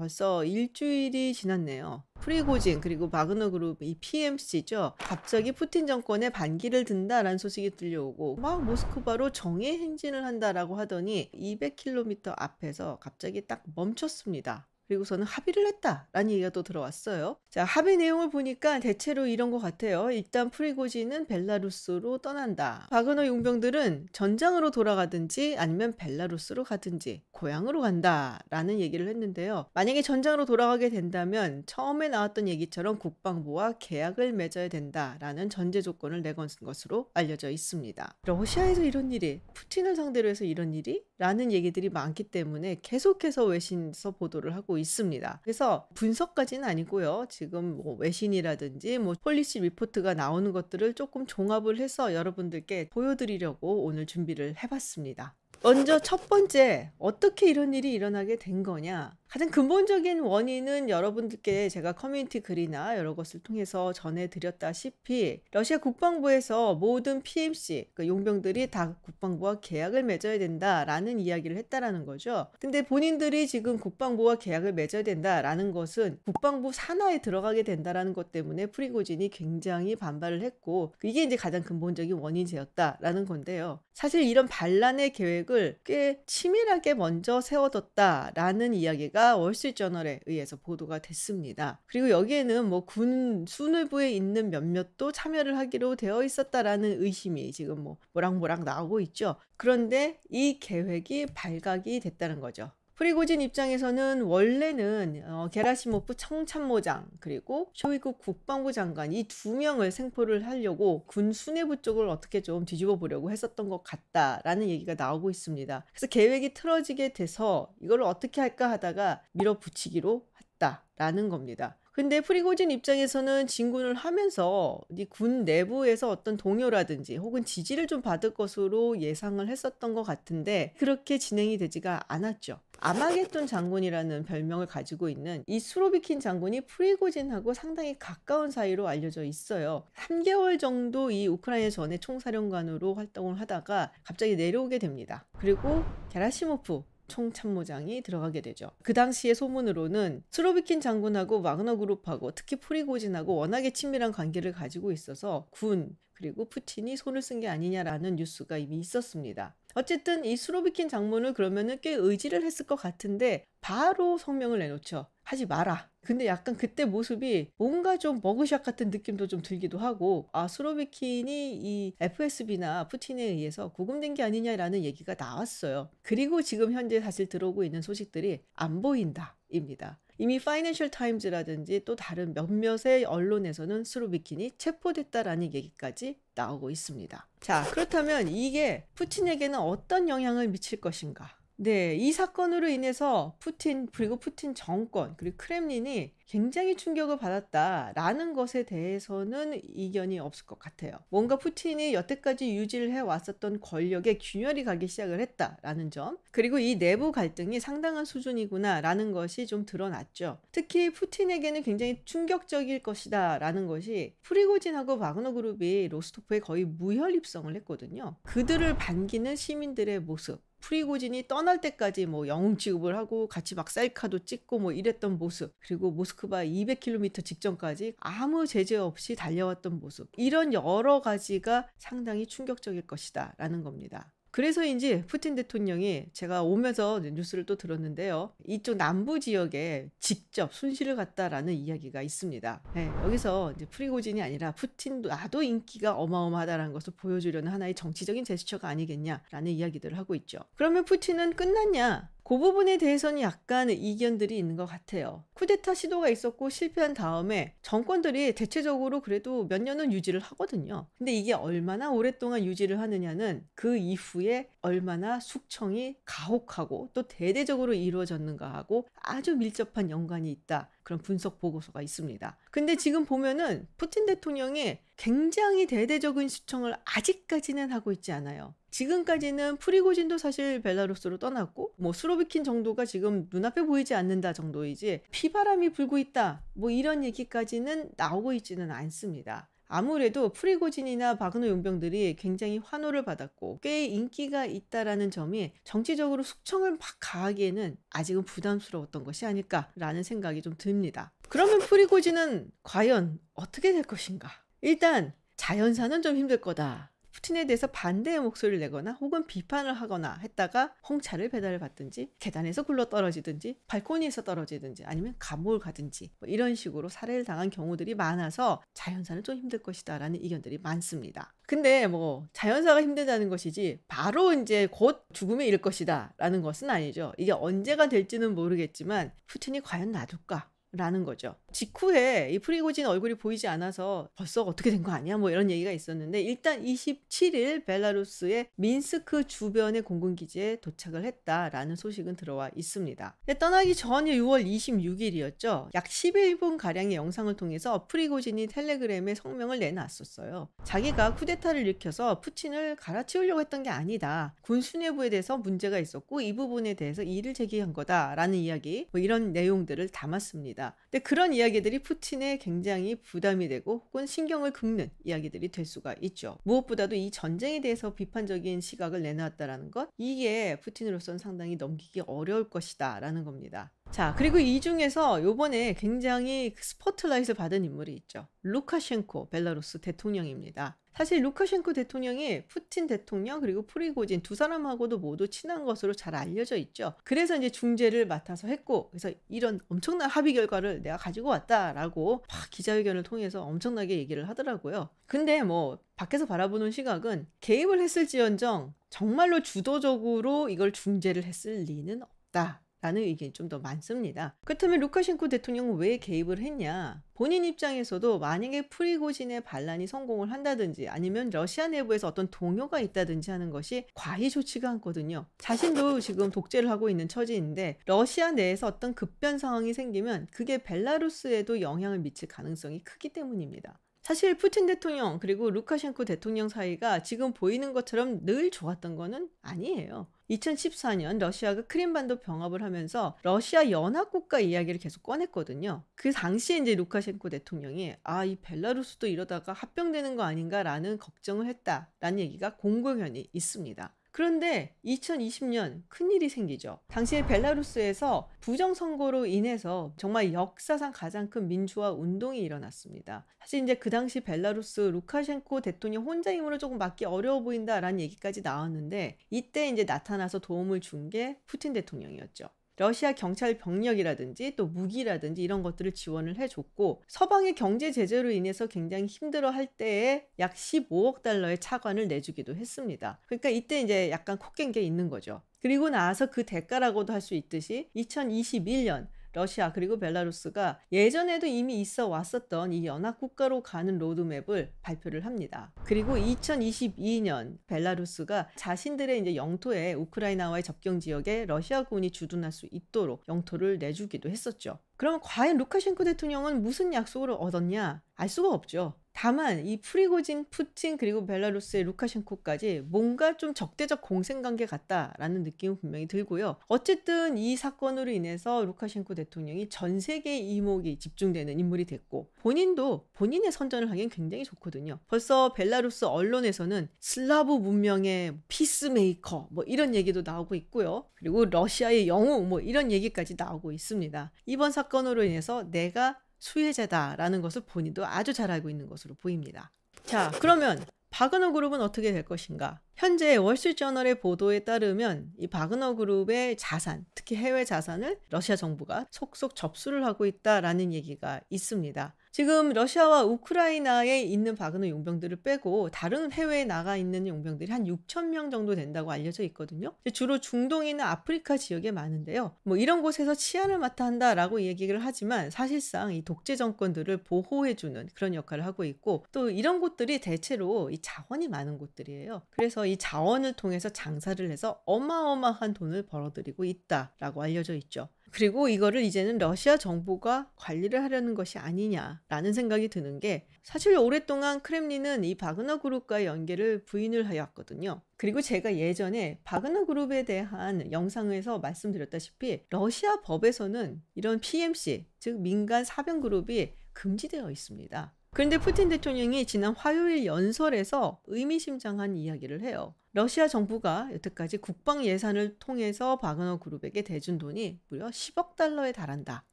벌써 일주일이 지났네요. 프리고진 그리고 바그너 그룹 이 PMC죠. 갑자기 푸틴 정권에 반기를 든다라는 소식이 들려오고 막 모스크바로 정예 행진을 한다라고 하더니 200km 앞에서 갑자기 딱 멈췄습니다. 그리고서는 합의를 했다라는 얘기가 또 들어왔어요. 자, 합의 내용을 보니까 대체로 이런 것 같아요. 일단 프리고진은 벨라루스로 떠난다. 바그너 용병들은 전장으로 돌아가든지 아니면 벨라루스로 가든지 고향으로 간다라는 얘기를 했는데요. 만약에 전장으로 돌아가게 된다면 처음에 나왔던 얘기처럼 국방부와 계약을 맺어야 된다라는 전제 조건을 내건 것으로 알려져 있습니다. 러시아에서 이런 일이 푸틴을 상대로 해서 이런 일이 라는 얘기들이 많기 때문에 계속해서 외신에서 보도를 하고 있습니다. 그래서 분석까지는 아니고요. 지금 뭐 외신이라든지 뭐 policy report가 나오는 것들을 조금 종합을 해서 여러분들께 보여드리려고 오늘 준비를 해봤습니다. 먼저 첫 번째, 어떻게 이런 일이 일어나게 된 거냐? 가장 근본적인 원인은 여러분들께 제가 커뮤니티 글이나 여러 것을 통해서 전해드렸다시피 러시아 국방부에서 모든 PMC, 그 용병들이 다 국방부와 계약을 맺어야 된다라는 이야기를 했다라는 거죠. 근데 본인들이 지금 국방부와 계약을 맺어야 된다라는 것은 국방부 산하에 들어가게 된다라는 것 때문에 프리고진이 굉장히 반발을 했고 이게 이제 가장 근본적인 원인이었다라는 건데요. 사실 이런 반란의 계획을 꽤 치밀하게 먼저 세워뒀다라는 이야기가 기사가 월스트리트저널에 의해서 보도가 됐습니다. 그리고 여기에는 뭐 군 수뇌부에 있는 몇몇도 참여를 하기로 되어 있었다라는 의심이 지금 뭐 모락모락 나오고 있죠. 그런데 이 계획이 발각이 됐다는 거죠. 프리고진 입장에서는 원래는 어, 게라시모프 청참모장 그리고 쇼이구 국방부 장관 이 두 명을 생포를 하려고 군 수뇌부 쪽을 어떻게 좀 뒤집어 보려고 했었던 것 같다라는 얘기가 나오고 있습니다. 그래서 계획이 틀어지게 돼서 이걸 어떻게 할까 하다가 밀어붙이기로 했다라는 겁니다. 근데 프리고진 입장에서는 진군을 하면서 군 내부에서 어떤 동요라든지 혹은 지지를 좀 받을 것으로 예상을 했었던 것 같은데 그렇게 진행이 되지가 않았죠. 아마겟돈 장군이라는 별명을 가지고 있는 이 수로비킨 장군이 프리고진하고 상당히 가까운 사이로 알려져 있어요. 3개월 정도 이 우크라이나 전에 총사령관으로 활동을 하다가 갑자기 내려오게 됩니다. 그리고 게라시모프 총참모장이 들어가게 되죠. 그 당시의 소문으로는 스로비킨 장군하고 와그너 그룹하고 특히 프리고진하고 워낙에 친밀한 관계를 가지고 있어서 군 그리고 푸틴이 손을 쓴 게 아니냐라는 뉴스가 이미 있었습니다. 어쨌든 이 스로비킨 장군을 그러면은 꽤 의지를 했을 것 같은데 바로 성명을 내놓죠. 하지 마라. 근데 약간 그때 모습이 뭔가 좀 머그샷 같은 느낌도 좀 들기도 하고 아 스로비킨이 이 FSB나 푸틴에 의해서 구금된 게 아니냐라는 얘기가 나왔어요. 그리고 지금 현재 사실 들어오고 있는 소식들이 안 보인다. 입니다. 이미 파이낸셜 타임즈라든지 또 다른 몇몇의 언론에서는 스로비킨이 체포됐다라는 얘기까지 나오고 있습니다. 자, 그렇다면 이게 푸틴에게는 어떤 영향을 미칠 것인가? 네, 이 사건으로 인해서 푸틴 그리고 푸틴 정권 그리고 크렘린이 굉장히 충격을 받았다라는 것에 대해서는 이견이 없을 것 같아요. 뭔가 푸틴이 여태까지 유지를 해왔었던 권력에 균열이 가기 시작을 했다라는 점, 그리고 이 내부 갈등이 상당한 수준이구나라는 것이 좀 드러났죠. 특히 푸틴에게는 굉장히 충격적일 것이다라는 것이 프리고진하고 바그너 그룹이 로스토프에 거의 무혈 입성을 했거든요. 그들을 반기는 시민들의 모습, 프리고진이 떠날 때까지 뭐 영웅 취급을 하고 같이 막 셀카도 찍고 뭐 이랬던 모습 그리고 모스크바 200km 직전까지 아무 제재 없이 달려왔던 모습 이런 여러 가지가 상당히 충격적일 것이다 라는 겁니다. 그래서인지 푸틴 대통령이 제가 오면서 뉴스를 또 들었는데요. 이쪽 남부 지역에 직접 순실을 갔다라는 이야기가 있습니다. 네, 여기서 이제 프리고진이 아니라 푸틴도 나도 인기가 어마어마하다라는 것을 보여주려는 하나의 정치적인 제스처가 아니겠냐라는 이야기들을 하고 있죠. 그러면 푸틴은 끝났냐? 그 부분에 대해서는 약간 이견들이 있는 것 같아요. 쿠데타 시도가 있었고 실패한 다음에 정권들이 대체적으로 그래도 몇 년은 유지를 하거든요. 근데 이게 얼마나 오랫동안 유지를 하느냐는 그 이후에 얼마나 숙청이 가혹하고 또 대대적으로 이루어졌는가 하고 아주 밀접한 연관이 있다. 그런 분석 보고서가 있습니다. 근데 지금 보면은 푸틴 대통령이 굉장히 대대적인 숙청을 아직까지는 하고 있지 않아요. 지금까지는 프리고진도 사실 벨라루스로 떠났고 뭐 스로비킨 정도가 지금 눈앞에 보이지 않는다 정도이지 피바람이 불고 있다 뭐 이런 얘기까지는 나오고 있지는 않습니다. 아무래도 프리고진이나 바그너 용병들이 굉장히 환호를 받았고 꽤 인기가 있다라는 점이 정치적으로 숙청을 막 가하기에는 아직은 부담스러웠던 것이 아닐까라는 생각이 좀 듭니다. 그러면 프리고진은 과연 어떻게 될 것인가? 일단 자연사는 좀 힘들 거다. 푸틴에 대해서 반대의 목소리를 내거나 혹은 비판을 하거나 했다가 홍차를 배달을 받든지 계단에서 굴러 떨어지든지 발코니에서 떨어지든지 아니면 감옥을 가든지 뭐 이런 식으로 살해를 당한 경우들이 많아서 자연사는 좀 힘들 것이다 라는 의견들이 많습니다. 근데 뭐 자연사가 힘들다는 것이지 바로 이제 곧 죽음에 이를 것이다 라는 것은 아니죠. 이게 언제가 될지는 모르겠지만 푸틴이 과연 놔둘까? 라는 거죠. 직후에 이 프리고진 얼굴이 보이지 않아서 벌써 어떻게 된 거 아니야? 뭐 이런 얘기가 있었는데 일단 27일 벨라루스의 민스크 주변의 공군기지에 도착을 했다라는 소식은 들어와 있습니다. 떠나기 전이 6월 26일이었죠. 약 11분 가량의 영상을 통해서 프리고진이 텔레그램에 성명을 내놨었어요. 자기가 쿠데타를 일으켜서 푸틴을 갈아치우려고 했던 게 아니다. 군 수뇌부에 대해서 문제가 있었고 이 부분에 대해서 이의를 제기한 거다라는 이야기 뭐 이런 내용들을 담았습니다. 있습니다. 근데 그런 이야기들이 푸틴에 굉장히 부담이 되고 혹은 신경을 긁는 이야기들이 될 수가 있죠. 무엇보다도 이 전쟁에 대해서 비판적인 시각을 내놓았다라는 것 이게 푸틴으로서는 상당히 넘기기 어려울 것이다라는 겁니다. 자, 그리고 이 중에서 요번에 굉장히 스포트라이트를 받은 인물이 있죠. 루카셴코 벨라루스 대통령입니다. 사실 루카셴코 대통령이 푸틴 대통령 그리고 프리고진 두 사람하고도 모두 친한 것으로 잘 알려져 있죠. 그래서 이제 중재를 맡아서 했고 그래서 이런 엄청난 합의 결과를 내가 가지고 왔다라고 막 기자회견을 통해서 엄청나게 얘기를 하더라고요. 근데 뭐 밖에서 바라보는 시각은 개입을 했을지언정 정말로 주도적으로 이걸 중재를 했을 리는 없다. 라는 의견이 좀 더 많습니다. 그렇다면 루카셴코 대통령은 왜 개입을 했냐? 본인 입장에서도 만약에 프리고진의 반란이 성공을 한다든지 아니면 러시아 내부에서 어떤 동요가 있다든지 하는 것이 과히 좋지가 않거든요. 자신도 지금 독재를 하고 있는 처지인데 러시아 내에서 어떤 급변 상황이 생기면 그게 벨라루스에도 영향을 미칠 가능성이 크기 때문입니다. 사실 푸틴 대통령 그리고 루카셴코 대통령 사이가 지금 보이는 것처럼 늘 좋았던 거는 아니에요. 2014년 러시아가 크림반도 병합을 하면서 러시아 연합국가 이야기를 계속 꺼냈거든요. 그 당시에 이제 루카셴코 대통령이 아, 이 벨라루스도 이러다가 합병되는 거 아닌가라는 걱정을 했다라는 얘기가 공공연히 있습니다. 그런데 2020년 큰일이 생기죠. 당시에 벨라루스에서 부정선거로 인해서 정말 역사상 가장 큰 민주화 운동이 일어났습니다. 사실 이제 그 당시 벨라루스 루카셴코 대통령 혼자 힘으로 조금 막기 어려워 보인다라는 얘기까지 나왔는데 이때 이제 나타나서 도움을 준 게 푸틴 대통령이었죠. 러시아 경찰 병력이라든지 또 무기라든지 이런 것들을 지원을 해줬고 서방의 경제 제재로 인해서 굉장히 힘들어 할 때에 약 15억 달러의 차관을 내주기도 했습니다. 그러니까 이때 이제 약간 콧갱게 있는 거죠. 그리고 나서 그 대가라고도 할 수 있듯이 2021년 러시아 그리고 벨라루스가 예전에도 이미 있어 왔었던 이 연합 국가로 가는 로드맵을 발표를 합니다. 그리고 2022년 벨라루스가 자신들의 이제 영토에 우크라이나와의 접경 지역에 러시아군이 주둔할 수 있도록 영토를 내주기도 했었죠. 그럼 과연 루카셴코 대통령은 무슨 약속을 얻었냐? 알 수가 없죠. 다만 이 프리고진, 푸틴 그리고 벨라루스의 루카셴코까지 뭔가 좀 적대적 공생관계 같다라는 느낌은 분명히 들고요. 어쨌든 이 사건으로 인해서 루카셴코 대통령이 전 세계의 이목이 집중되는 인물이 됐고 본인도 본인의 선전을 하기엔 굉장히 좋거든요. 벌써 벨라루스 언론에서는 슬라브 문명의 peacemaker 뭐 이런 얘기도 나오고 있고요. 그리고 러시아의 영웅 뭐 이런 얘기까지 나오고 있습니다. 이번 사건으로 인해서 내가 수혜자다라는 것을 본인도 아주 잘 알고 있는 것으로 보입니다. 자, 그러면 바그너 그룹은 어떻게 될 것인가? 현재 월스트저널의 보도에 따르면 이 바그너 그룹의 자산, 특히 해외 자산을 러시아 정부가 속속 접수를 하고 있다라는 얘기가 있습니다. 지금 러시아와 우크라이나에 있는 바그너 용병들을 빼고 다른 해외에 나가 있는 용병들이 한 6천 명 정도 된다고 알려져 있거든요. 주로 중동이나 아프리카 지역에 많은데요. 뭐 이런 곳에서 치안을 맡아 한다라고 얘기를 하지만 사실상 이 독재 정권들을 보호해주는 그런 역할을 하고 있고 또 이런 곳들이 대체로 이 자원이 많은 곳들이에요. 그래서 이 자원을 통해서 장사를 해서 어마어마한 돈을 벌어들이고 있다라고 알려져 있죠. 그리고 이거를 이제는 러시아 정부가 관리를 하려는 것이 아니냐라는 생각이 드는 게 사실 오랫동안 크렘린은 이 바그너 그룹과의 연계를 부인을 하였거든요. 그리고 제가 예전에 바그너 그룹에 대한 영상에서 말씀드렸다시피 러시아 법에서는 이런 PMC, 즉 민간 사병 그룹이 금지되어 있습니다. 그런데 푸틴 대통령이 지난 화요일 연설에서 의미심장한 이야기를 해요. 러시아 정부가 여태까지 국방 예산을 통해서 바그너 그룹에게 대준 돈이 무려 10억 달러에 달한다.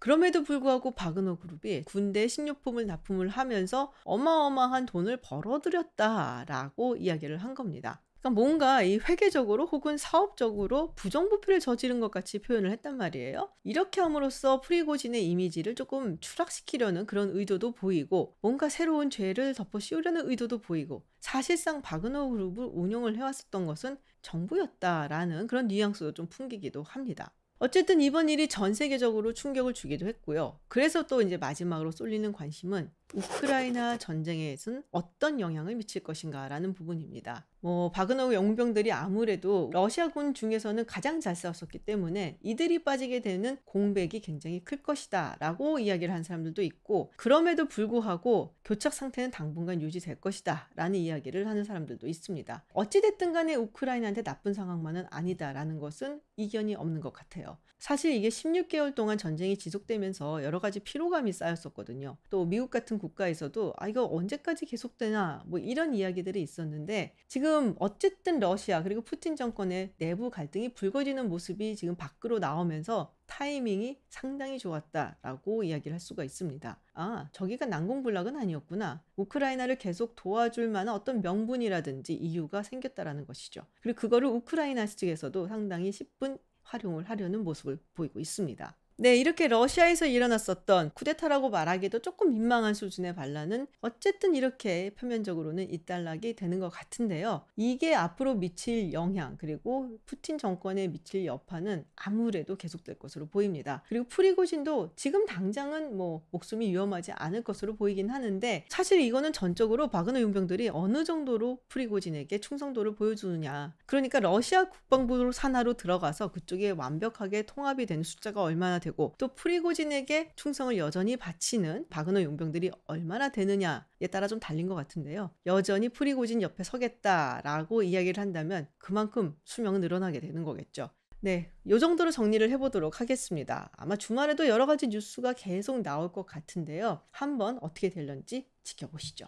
그럼에도 불구하고 바그너 그룹이 군대 식료품을 납품을 하면서 어마어마한 돈을 벌어들였다라고 이야기를 한 겁니다. 그러니까 뭔가 이 회계적으로 혹은 사업적으로 부정부패를 저지른 것 같이 표현을 했단 말이에요. 이렇게 함으로써 프리고진의 이미지를 조금 추락시키려는 그런 의도도 보이고 뭔가 새로운 죄를 덮어 씌우려는 의도도 보이고 사실상 바그너 그룹을 운영을 해왔었던 것은 정부였다라는 그런 뉘앙스도 좀 풍기기도 합니다. 어쨌든 이번 일이 전 세계적으로 충격을 주기도 했고요. 그래서 또 이제 마지막으로 쏠리는 관심은 우크라이나 전쟁에는 어떤 영향을 미칠 것인가라는 부분입니다. 뭐 바그너 영웅병들이 아무래도 러시아군 중에서는 가장 잘 싸웠었기 때문에 이들이 빠지게 되는 공백이 굉장히 클 것이다라고 이야기를 한 사람들도 있고 그럼에도 불구하고 교착 상태는 당분간 유지될 것이다라는 이야기를 하는 사람들도 있습니다. 어찌 됐든 간에 우크라이나한테 나쁜 상황만은 아니다라는 것은 이견이 없는 것 같아요. 사실 이게 16개월 동안 전쟁이 지속되면서 여러 가지 피로감이 쌓였었거든요. 또 미국 같은 국가에서도 아 이거 언제까지 계속되나 뭐 이런 이야기들이 있었는데 지금 어쨌든 러시아 그리고 푸틴 정권의 내부 갈등이 불거지는 모습이 지금 밖으로 나오면서 타이밍이 상당히 좋았다라고 이야기를 할 수가 있습니다. 아, 저기가 난공불락은 아니었구나. 우크라이나를 계속 도와줄 만한 어떤 명분이라든지 이유가 생겼다라는 것이죠. 그리고 그거를 우크라이나 측에서도 상당히 10분 활용을 하려는 모습을 보이고 있습니다. 네, 이렇게 러시아에서 일어났었던 쿠데타라고 말하기도 조금 민망한 수준의 반란은 어쨌든 이렇게 표면적으로는 잇달락이 되는 것 같은데요. 이게 앞으로 미칠 영향, 그리고 푸틴 정권에 미칠 여파는 아무래도 계속될 것으로 보입니다. 그리고 프리고신도 지금 당장은 뭐 목숨이 위험하지 않을 것으로 보이긴 하는데 사실 이거는 전적으로 바그너 용병들이 어느 정도로 프리고진에게 충성도를 보여주느냐. 그러니까 러시아 국방부 산하로 들어가서 그쪽에 완벽하게 통합이 되는 숫자가 얼마나 되고 또 프리고진에게 충성을 여전히 바치는 바그너 용병들이 얼마나 되느냐에 따라 좀 달린 것 같은데요. 여전히 프리고진 옆에 서겠다라고 이야기를 한다면 그만큼 수명은 늘어나게 되는 거겠죠. 네, 요 정도로 정리를 해보도록 하겠습니다. 아마 주말에도 여러 가지 뉴스가 계속 나올 것 같은데요. 한번 어떻게 될런지 지켜보시죠.